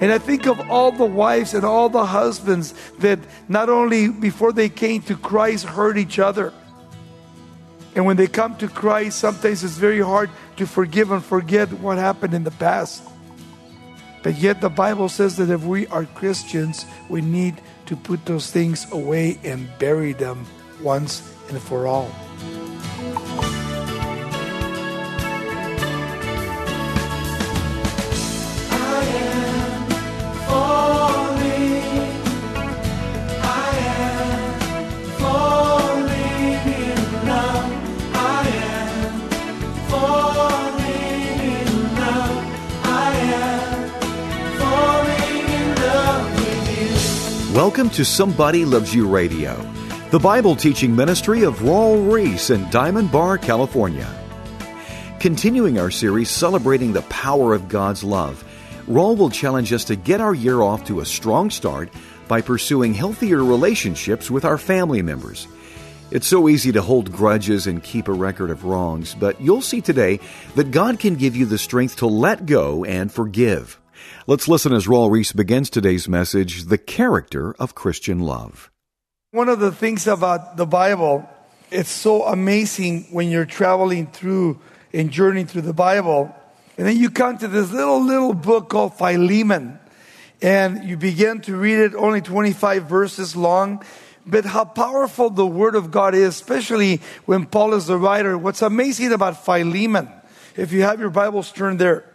And I think of all the wives and all the husbands that not only before they came to Christ hurt each other. And when they come to Christ, sometimes it's very hard to forgive and forget what happened in the past. But yet, the Bible says that if we are Christians, we need to put those things away and bury them once and for all. Welcome to Somebody Loves You Radio, the Bible teaching ministry of Raul Ries in Diamond Bar, California. Continuing our series celebrating the power of God's love, Raul will challenge us to get our year off to a strong start by pursuing healthier relationships with our family members. It's so easy to hold grudges and keep a record of wrongs, but you'll see today that God can give you the strength to let go and forgive. Let's listen as Raul Ries begins today's message The Character of Christian Love. One of the things about the Bible, it's so amazing when you're traveling through and journeying through the Bible. And then you come to this little, little book called Philemon. And you begin to read it, only 25 verses long. But how powerful the Word of God is, especially when Paul is the writer. What's amazing about Philemon, if you have your Bibles turned there,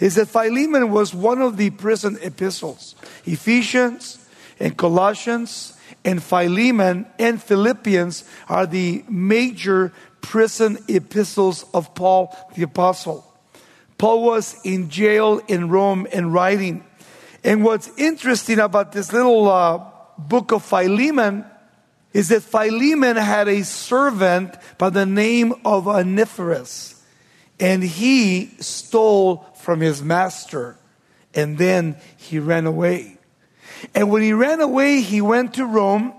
is that Philemon was one of the prison epistles. Ephesians and Colossians and Philemon and Philippians are the major prison epistles of Paul the Apostle. Paul was in jail in Rome and writing. And what's interesting about this little uh, book of Philemon is that Philemon had a servant by the name of Onesiphorus, and he stole from his master. And then he ran away. And when he ran away, he went to Rome.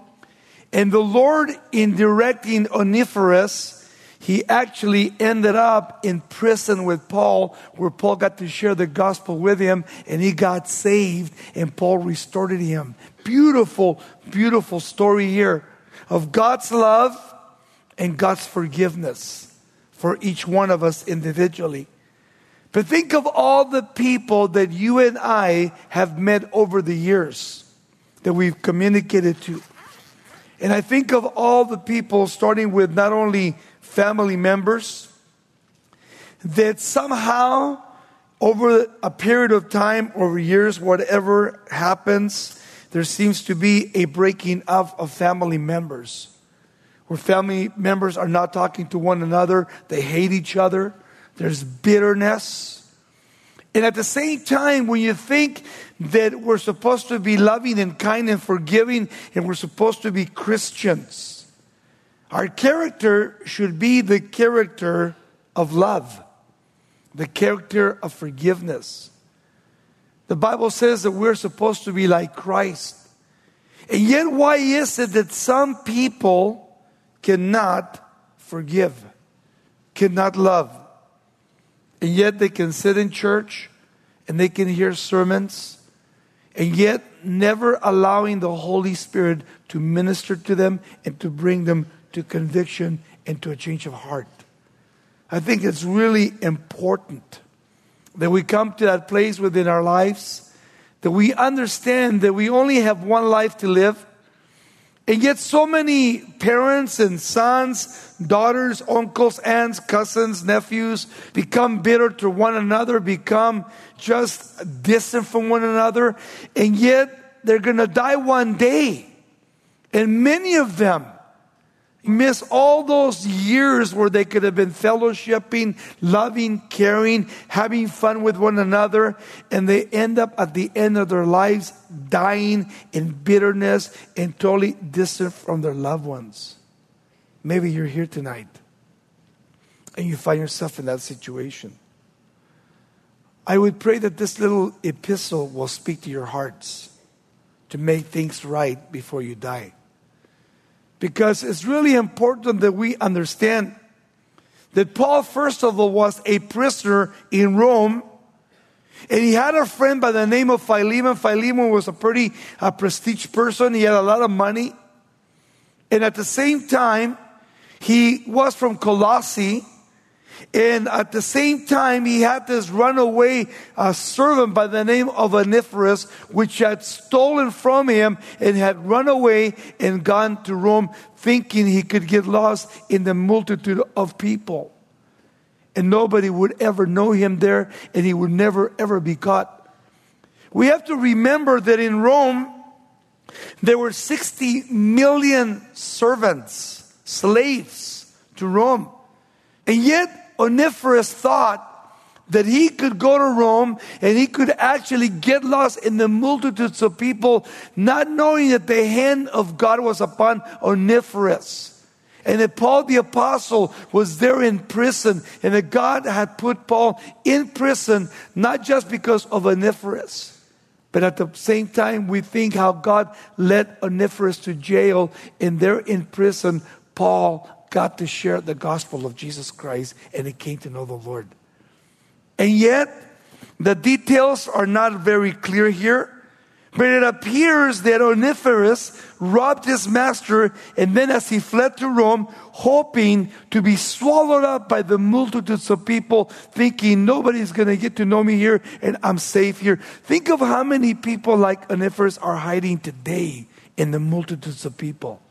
And the Lord, in directing Onesiphorus, he actually ended up in prison with Paul, where Paul got to share the gospel with him, and he got saved, and Paul restored him. Beautiful, beautiful story here of God's love and God's forgiveness for each one of us individually. But think of all the people that you and I have met over the years that we've communicated to. And I think of all the people, starting with not only family members, that somehow over a period of time, over years, whatever happens, there seems to be a breaking up of family members. Where family members are not talking to one another, they hate each other, there's bitterness. And at the same time, when you think that we're supposed to be loving and kind and forgiving and we're supposed to be Christians, our character should be the character of love, the character of forgiveness. The Bible says that we're supposed to be like Christ. And yet, why is it that some people cannot forgive, cannot love? And yet they can sit in church and they can hear sermons, and yet never allowing the Holy Spirit to minister to them and to bring them to conviction and to a change of heart. I think it's really important that we come to that place within our lives that we understand that we only have one life to live and yet, so many parents and sons, daughters, uncles, aunts, cousins, nephews become bitter to one another, become just distant from one another, and yet they're going to die one day. And many of them miss all those years where they could have been fellowshipping, loving, caring, having fun with one another, and they end up at the end of their lives dying in bitterness and totally distant from their loved ones. Maybe you're here tonight and you find yourself in that situation. I would pray that this little epistle will speak to your hearts to make things right before you die because it's really important that we understand that Paul, first of all, was a prisoner in Rome. And he had a friend by the name of Philemon. Philemon was a pretty uh, prestige person. He had a lot of money. And at the same time, he was from Colossae. And at the same time, he had this runaway uh, servant by the name of Onesiphorus, which had stolen from him and had run away and gone to Rome, thinking he could get lost in the multitude of people. And nobody would ever know him there, and he would never, ever be caught. We have to remember that in Rome, there were 60 million servants, slaves to Rome. And yet, Onesiphorus thought that he could go to Rome and he could actually get lost in the multitudes of people, not knowing that the hand of God was upon Onesiphorus. And that Paul the apostle was there in prison, and that God had put Paul in prison, not just because of Onesiphorus, but at the same time, we think how God led Onesiphorus to jail, and there in prison, Paul got to share the gospel of Jesus Christ and he came to know the Lord. And yet, the details are not very clear here. But it appears that Onesiphorus robbed his master, and then as he fled to Rome, hoping to be swallowed up by the multitudes of people, thinking nobody's going to get to know me here and I'm safe here. Think of how many people like Onesiphorus are hiding today in the multitudes of people.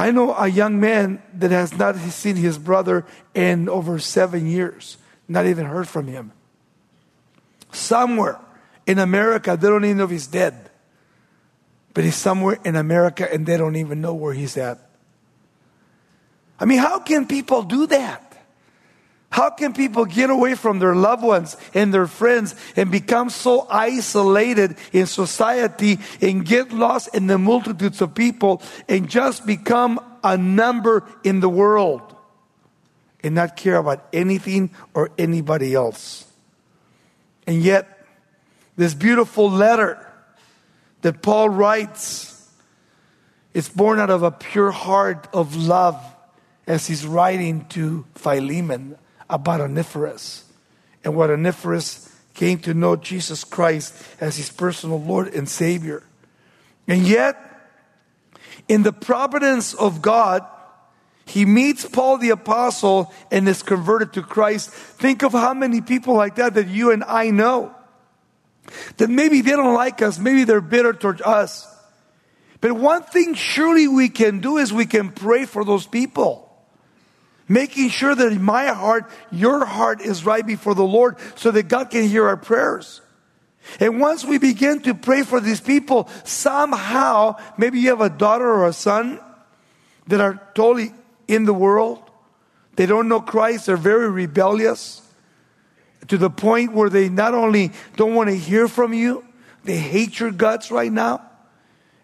I know a young man that has not seen his brother in over seven years, not even heard from him. Somewhere in America, they don't even know if he's dead. But he's somewhere in America and they don't even know where he's at. I mean, how can people do that? How can people get away from their loved ones and their friends and become so isolated in society and get lost in the multitudes of people and just become a number in the world and not care about anything or anybody else? And yet, this beautiful letter that Paul writes is born out of a pure heart of love as he's writing to Philemon about Onesiphorus and what Onesiphorus came to know Jesus Christ as his personal Lord and Savior. And yet, in the providence of God, he meets Paul the Apostle and is converted to Christ. Think of how many people like that that you and I know. That maybe they don't like us, maybe they're bitter towards us. But one thing surely we can do is we can pray for those people making sure that my heart, your heart is right before the Lord so that God can hear our prayers. And once we begin to pray for these people, somehow, maybe you have a daughter or a son that are totally in the world. They don't know Christ. They're very rebellious to the point where they not only don't want to hear from you, they hate your guts right now.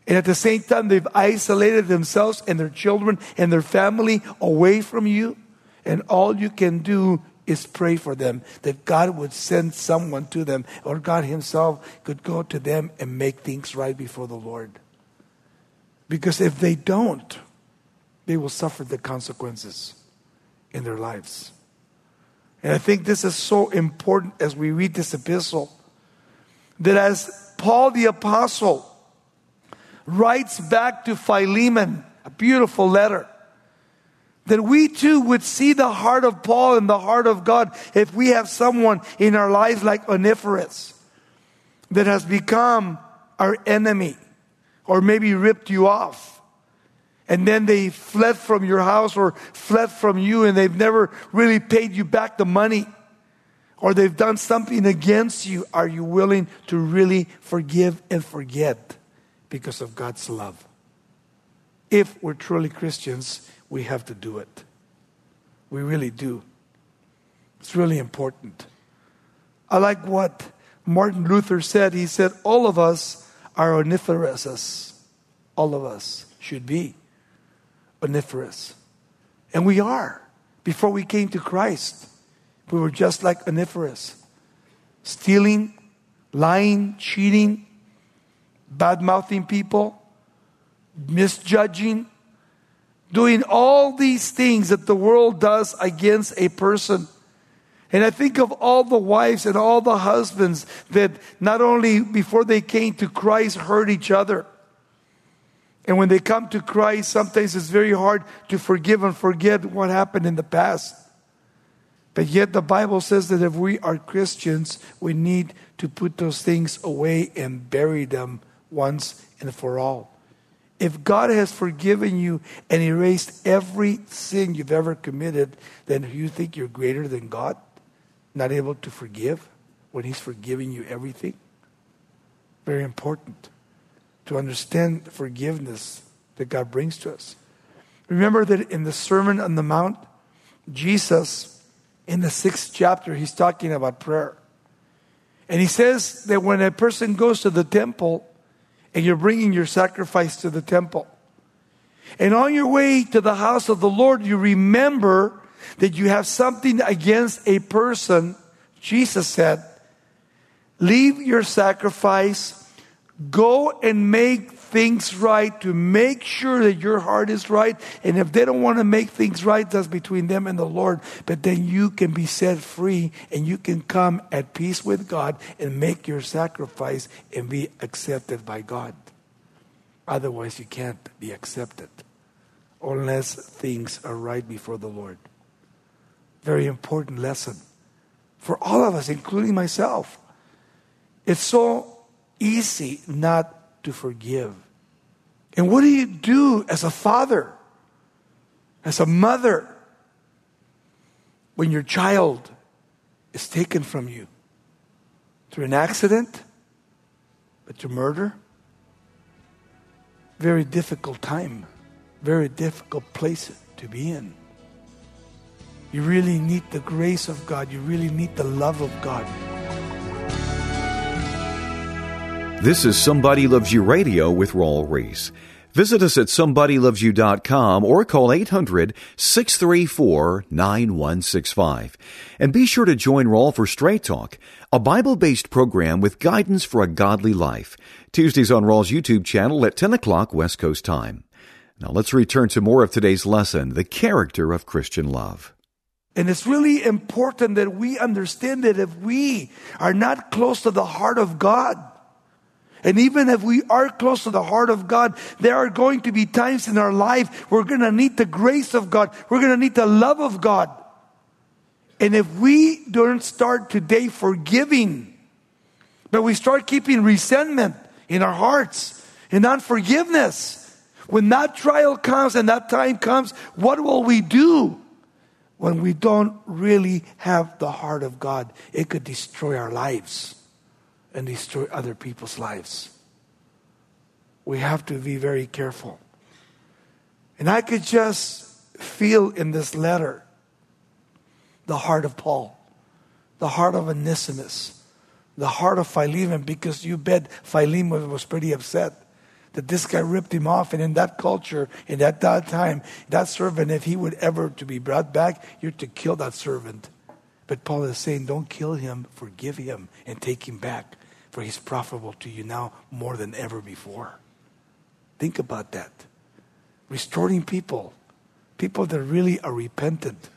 And at the same time, they've isolated themselves and their children and their family away from you. And all you can do is pray for them that God would send someone to them or God Himself could go to them and make things right before the Lord. Because if they don't, they will suffer the consequences in their lives. And I think this is so important as we read this epistle that as Paul the Apostle writes back to Philemon, a beautiful letter. That we too would see the heart of Paul and the heart of God if we have someone in our lives like Onesiphorus that has become our enemy or maybe ripped you off. And then they fled from your house or fled from you and they've never really paid you back the money or they've done something against you. Are you willing to really forgive and forget? Because of God's love. If we're truly Christians, we have to do it. We really do. It's really important. I like what Martin Luther said. He said, All of us are Onesiphorus. All of us should be Onesiphorus. And we are. Before we came to Christ, we were just like Onesiphorus stealing, lying, cheating, bad mouthing people, misjudging, doing all these things that the world does against a person. And I think of all the wives and all the husbands that not only before they came to Christ hurt each other. And when they come to Christ, sometimes it's very hard to forgive and forget what happened in the past. But yet the Bible says that if we are Christians, we need to put those things away and bury them once and for all. If God has forgiven you and erased every sin you've ever committed, then you think you're greater than God? Not able to forgive when He's forgiving you everything? Very important to understand the forgiveness that God brings to us. Remember that in the Sermon on the Mount, Jesus, in the sixth chapter, he's talking about prayer. And he says that when a person goes to the temple and you're bringing your sacrifice to the temple, and on your way to the house of the Lord, you remember that you have something against a person, Jesus said, Leave your sacrifice. Go and make things right to make sure that your heart is right. And if they don't want to make things right, that's between them and the Lord. But then you can be set free and you can come at peace with God and make your sacrifice and be accepted by God. Otherwise, you can't be accepted unless things are right before the Lord. Very important lesson for all of us, including myself. It's so easy not to forgive. And what do you do as a father, as a mother, when your child is taken from you through an accident, but to murder? Very difficult time, very difficult place to be in. You really need the grace of God, you really need the love of God. This is Somebody Loves You Radio with Raul Ries. Visit us at somebodylovesyou.com or call 800 634 9165. And be sure to join Raul for Straight Talk, a Bible based program with guidance for a godly life. Tuesdays on Raul's YouTube channel at 10 o'clock West Coast time. Now let's return to more of today's lesson the character of Christian love. And it's really important that we understand that if we are not close to the heart of God, and even if we are close to the heart of God, there are going to be times in our life we're going to need the grace of God. We're going to need the love of God. And if we don't start today forgiving, but we start keeping resentment in our hearts and unforgiveness, when that trial comes and that time comes, what will we do? When we don't really have the heart of God, it could destroy our lives and destroy other people's lives. We have to be very careful. And I could just feel in this letter the heart of Paul, the heart of Onesimus, the heart of Philemon, because you bet Philemon was pretty upset that this guy ripped him off. And in that culture, in that, that time, that servant, if he would ever to be brought back, you're to kill that servant. But Paul is saying, don't kill him, forgive him, and take him back for he's profitable to you now more than ever before. Think about that. Restoring people, people that really are repentant.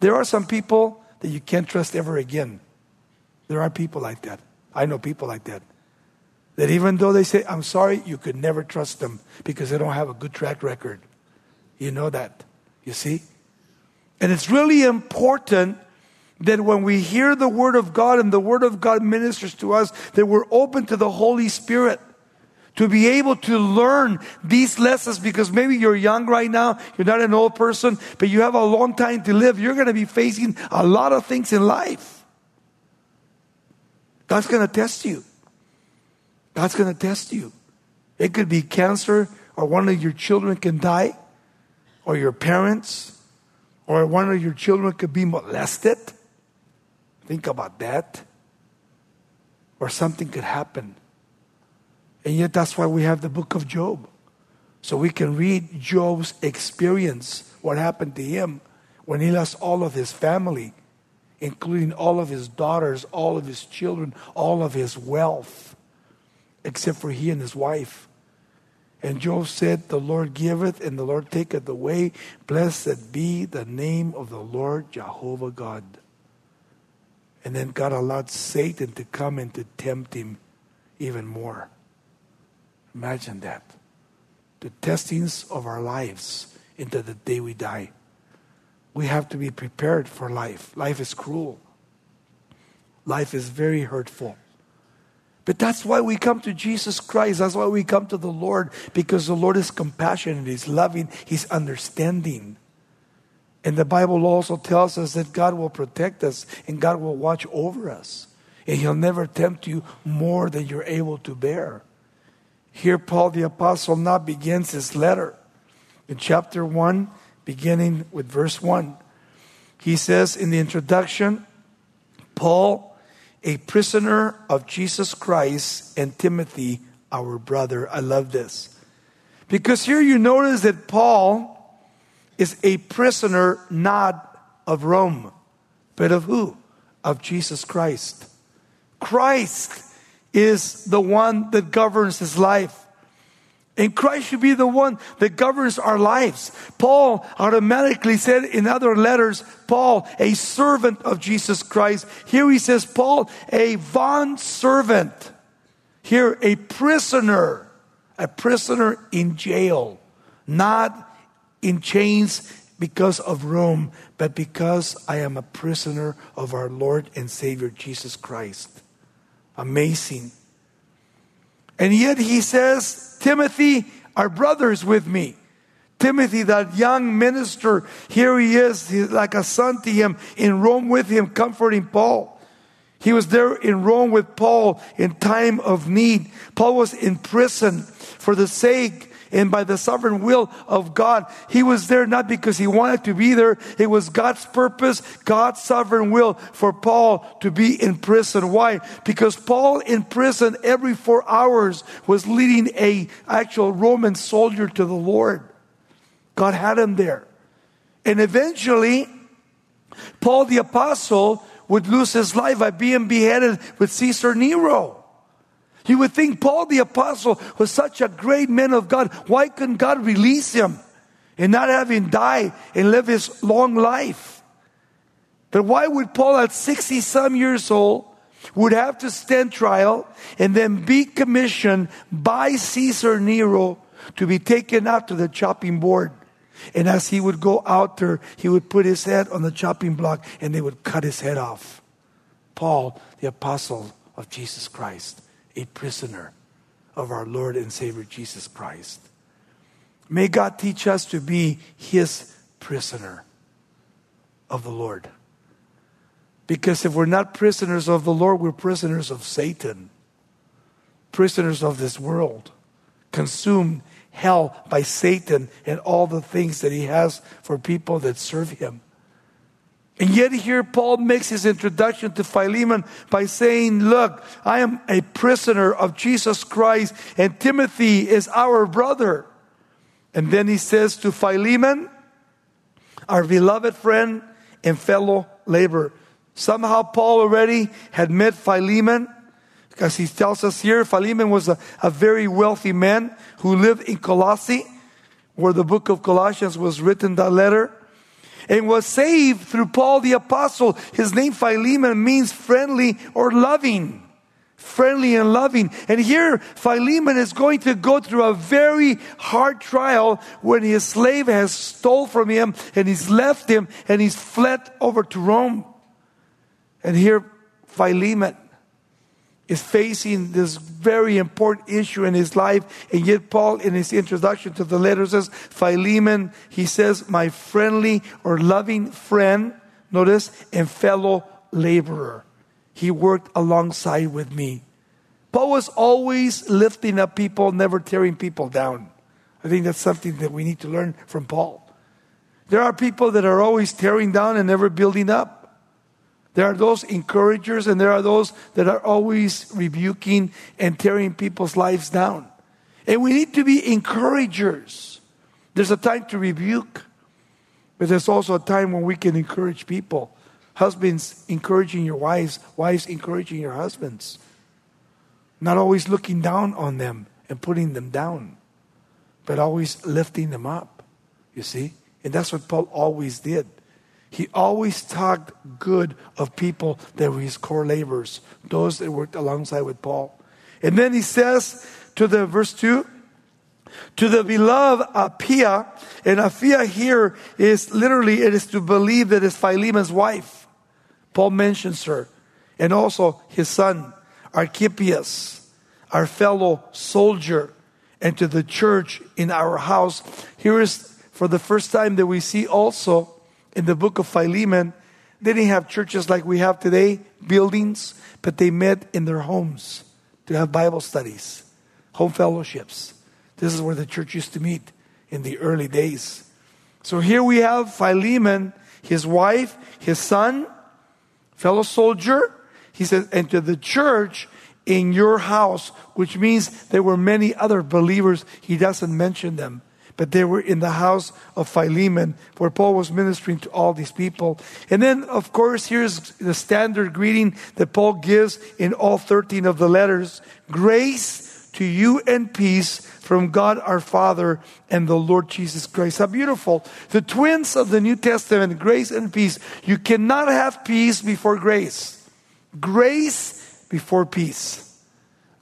There are some people that you can't trust ever again. There are people like that. I know people like that. That even though they say, I'm sorry, you could never trust them because they don't have a good track record. You know that. You see? And it's really important that when we hear the Word of God and the Word of God ministers to us, that we're open to the Holy Spirit to be able to learn these lessons because maybe you're young right now, you're not an old person, but you have a long time to live. You're going to be facing a lot of things in life. God's going to test you. God's going to test you. It could be cancer, or one of your children can die, or your parents, or one of your children could be molested Think about that. Or something could happen. And yet, that's why we have the book of Job. So we can read Job's experience, what happened to him when he lost all of his family, including all of his daughters, all of his children, all of his wealth, except for he and his wife. And Job said, The Lord giveth and the Lord taketh away. Blessed be the name of the Lord Jehovah God. And then God allowed Satan to come and to tempt him even more. Imagine that. The testings of our lives into the day we die. We have to be prepared for life. Life is cruel. Life is very hurtful. But that's why we come to Jesus Christ. That's why we come to the Lord, because the Lord is compassionate, He's loving, He's understanding. And the Bible also tells us that God will protect us and God will watch over us. And He'll never tempt you more than you're able to bear. Here, Paul the Apostle now begins his letter. In chapter 1, beginning with verse 1, he says in the introduction, Paul, a prisoner of Jesus Christ, and Timothy, our brother. I love this. Because here you notice that Paul is a prisoner not of Rome, but of who? Of Jesus Christ. Christ is the one that governs his life. And Christ should be the one that governs our lives. Paul automatically said in other letters, Paul, a servant of Jesus Christ. Here he says, Paul, a bond servant. Here, a prisoner, a prisoner in jail, not in chains because of Rome, but because I am a prisoner of our Lord and Savior Jesus Christ. Amazing. And yet he says, Timothy, our brother is with me. Timothy, that young minister, here he is, he's like a son to him in Rome with him, comforting Paul. He was there in Rome with Paul in time of need. Paul was in prison for the sake and by the sovereign will of God. He was there not because he wanted to be there. It was God's purpose, God's sovereign will for Paul to be in prison. Why? Because Paul in prison every four hours was leading a actual Roman soldier to the Lord. God had him there. And eventually, Paul the apostle would lose his life by being beheaded with Caesar Nero. You would think Paul the apostle was such a great man of God. Why couldn't God release him and not have him die and live his long life? But why would Paul at 60 some years old would have to stand trial and then be commissioned by Caesar Nero to be taken out to the chopping board? And as he would go out there, he would put his head on the chopping block and they would cut his head off. Paul, the apostle of Jesus Christ a prisoner of our Lord and Savior Jesus Christ. May God teach us to be His prisoner of the Lord. Because if we're not prisoners of the Lord, we're prisoners of Satan, prisoners of this world, consumed hell by Satan and all the things that he has for people that serve him. And yet, here Paul makes his introduction to Philemon by saying, Look, I am a prisoner of Jesus Christ, and Timothy is our brother. And then he says to Philemon, our beloved friend and fellow laborer. Somehow, Paul already had met Philemon, because he tells us here Philemon was a, a very wealthy man who lived in Colossae, where the book of Colossians was written, that letter and was saved through Paul the apostle. His name Philemon means friendly or loving. Friendly and loving. And here Philemon is going to go through a very hard trial when his slave has stole from him and he's left him and he's fled over to Rome. And here Philemon is facing this very important issue in his life. And yet, Paul, in his introduction to the letter, says, Philemon, he says, my friendly or loving friend, notice, and fellow laborer. He worked alongside with me. Paul was always lifting up people, never tearing people down. I think that's something that we need to learn from Paul. There are people that are always tearing down and never building up. There are those encouragers, and there are those that are always rebuking and tearing people's lives down. And we need to be encouragers. There's a time to rebuke, but there's also a time when we can encourage people. Husbands encouraging your wives, wives encouraging your husbands. Not always looking down on them and putting them down, but always lifting them up. You see? And that's what Paul always did. He always talked good of people that were his core laborers, those that worked alongside with Paul. And then he says to the verse 2 to the beloved Apphia, and Apphia here is literally, it is to believe that it's Philemon's wife. Paul mentions her. And also his son, Archippus, our fellow soldier, and to the church in our house. Here is for the first time that we see also in the book of Philemon, they didn't have churches like we have today, buildings, but they met in their homes to have Bible studies, home fellowships. This is where the church used to meet in the early days. So here we have Philemon, his wife, his son, fellow soldier. He says, and to the church in your house, which means there were many other believers. He doesn't mention them but they were in the house of Philemon, where Paul was ministering to all these people. And then, of course, here's the standard greeting that Paul gives in all 13 of the letters Grace to you and peace from God our Father and the Lord Jesus Christ. How beautiful. The twins of the New Testament, grace and peace. You cannot have peace before grace, grace before peace.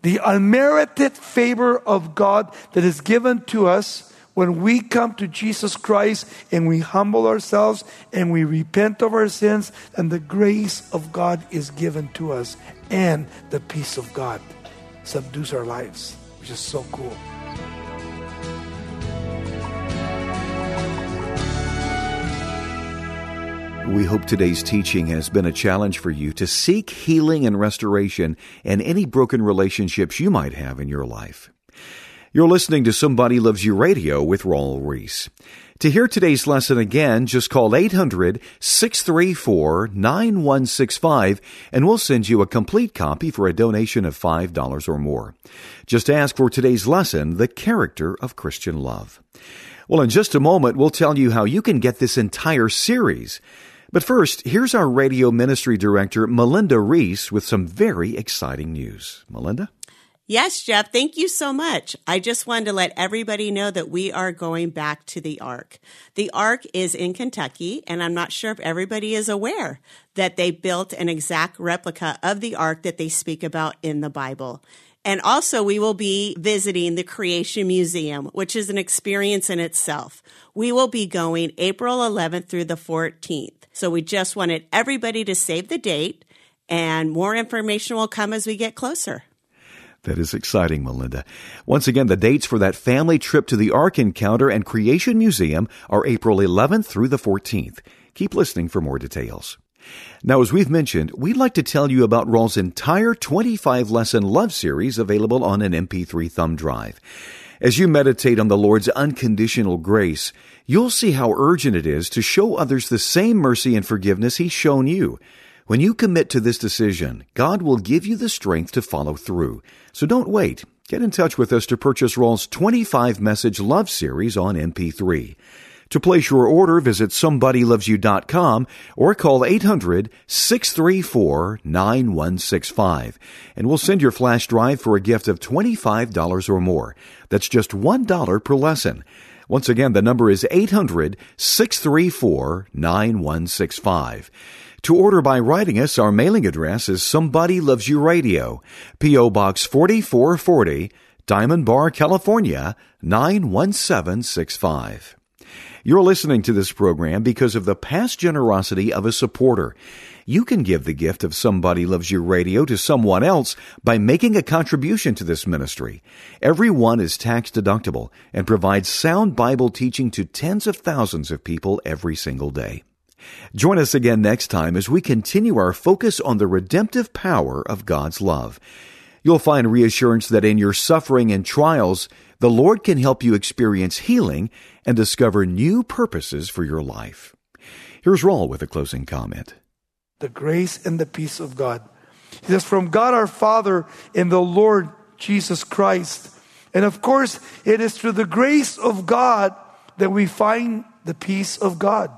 The unmerited favor of God that is given to us when we come to Jesus Christ and we humble ourselves and we repent of our sins, and the grace of God is given to us, and the peace of God subdues our lives, which is so cool. We hope today's teaching has been a challenge for you to seek healing and restoration in any broken relationships you might have in your life. You're listening to Somebody Loves You Radio with Raul Ries. To hear today's lesson again, just call 800 634 9165 and we'll send you a complete copy for a donation of $5 or more. Just ask for today's lesson, The Character of Christian Love. Well, in just a moment, we'll tell you how you can get this entire series. But first, here's our radio ministry director, Melinda Ries, with some very exciting news. Melinda? Yes, Jeff, thank you so much. I just wanted to let everybody know that we are going back to the Ark. The Ark is in Kentucky, and I'm not sure if everybody is aware that they built an exact replica of the Ark that they speak about in the Bible. And also, we will be visiting the Creation Museum, which is an experience in itself. We will be going April 11th through the 14th. So we just wanted everybody to save the date, and more information will come as we get closer. That is exciting, Melinda. Once again, the dates for that family trip to the Ark Encounter and Creation Museum are April 11th through the 14th. Keep listening for more details. Now, as we've mentioned, we'd like to tell you about Raul's entire 25 lesson love series available on an MP3 thumb drive. As you meditate on the Lord's unconditional grace, you'll see how urgent it is to show others the same mercy and forgiveness He's shown you. When you commit to this decision, God will give you the strength to follow through. So don't wait. Get in touch with us to purchase Raul's 25 message love series on MP3. To place your order, visit somebodylovesyou.com or call 800-634-9165 and we'll send your flash drive for a gift of $25 or more. That's just $1 per lesson. Once again, the number is 800-634-9165. To order by writing us, our mailing address is Somebody Loves You Radio, P.O. Box 4440, Diamond Bar, California, 91765. You're listening to this program because of the past generosity of a supporter. You can give the gift of Somebody Loves You Radio to someone else by making a contribution to this ministry. Every one is tax deductible and provides sound Bible teaching to tens of thousands of people every single day. Join us again next time as we continue our focus on the redemptive power of God's love. You'll find reassurance that in your suffering and trials, the Lord can help you experience healing and discover new purposes for your life. Here's Raul with a closing comment. The grace and the peace of God. He says, From God our Father and the Lord Jesus Christ. And of course, it is through the grace of God that we find the peace of God.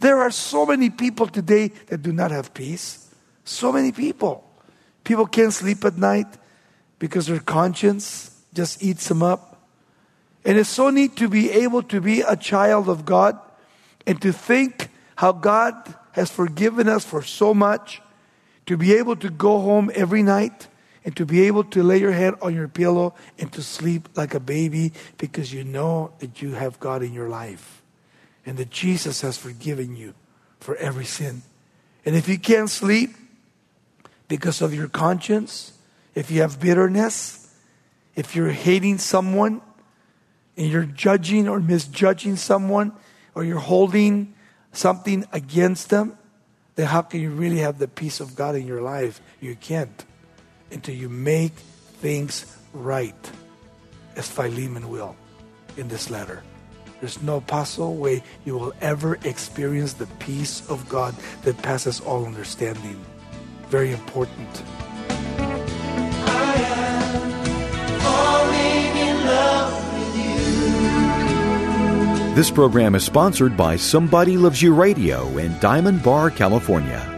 There are so many people today that do not have peace. So many people. People can't sleep at night because their conscience just eats them up. And it's so neat to be able to be a child of God and to think how God has forgiven us for so much, to be able to go home every night and to be able to lay your head on your pillow and to sleep like a baby because you know that you have God in your life and that Jesus has forgiven you for every sin. And if you can't sleep because of your conscience, if you have bitterness, if you're hating someone and you're judging or misjudging someone, or you're holding something against them, then how can you really have the peace of God in your life? You can't until you make things right, as Philemon will in this letter. There's no possible way you will ever experience the peace of God that passes all understanding. Very important. This program is sponsored by Somebody Loves You Radio in Diamond Bar, California.